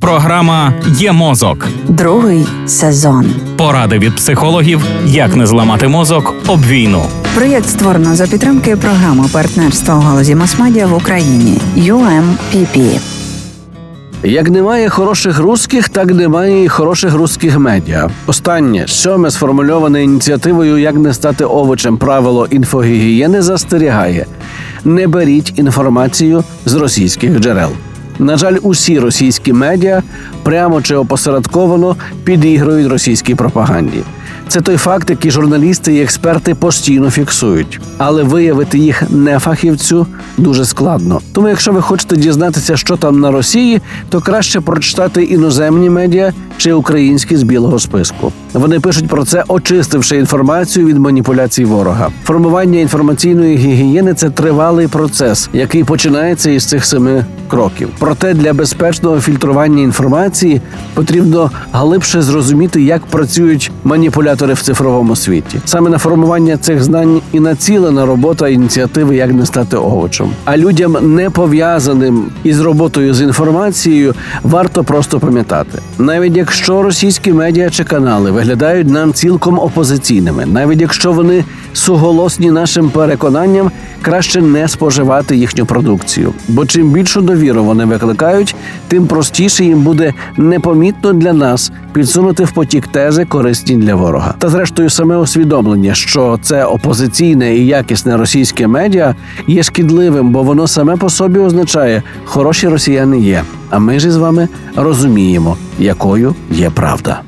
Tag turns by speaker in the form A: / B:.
A: Програма Є мозок.
B: Другий сезон.
A: Поради від психологів, як не зламати мозок об війну.
B: Проєкт створено за підтримки програми партнерства у галузі масмедіа в Україні UMPP.
C: Як немає хороших русських, так немає і хороших русських медіа. Останнє сьоме сформульоване ініціативою Як не стати овочем правило інфогігієни застерігає: не беріть інформацію з російських джерел. На жаль, усі російські медіа прямо чи опосередковано підігрують російській пропаганді. Це той факт, який журналісти і експерти постійно фіксують, але виявити їх не фахівцю дуже складно. Тому, якщо ви хочете дізнатися, що там на Росії, то краще прочитати іноземні медіа чи українські з білого списку. Вони пишуть про це, очистивши інформацію від маніпуляцій ворога. Формування інформаційної гігієни це тривалий процес, який починається із цих семи кроків. Проте для безпечного фільтрування інформації потрібно глибше зрозуміти, як працюють маніпулятори в цифровому світі. Саме на формування цих знань і націлена робота ініціативи Як не стати овочем. А людям, не пов'язаним із роботою з інформацією, варто просто пам'ятати, навіть якщо російські медіа чи канали виглядають нам цілком опозиційними, навіть якщо вони суголосні нашим переконанням, краще не споживати їхню продукцію. Бо чим більшу довіру вони викликають, тим простіше їм буде непомітно для нас підсунути в потік тези корисні для ворога. Та зрештою, саме усвідомлення, що це опозиційне і якісне російське медіа є шкідливим, бо воно саме по собі означає, хороші росіяни є. А ми ж із вами розуміємо, якою є правда.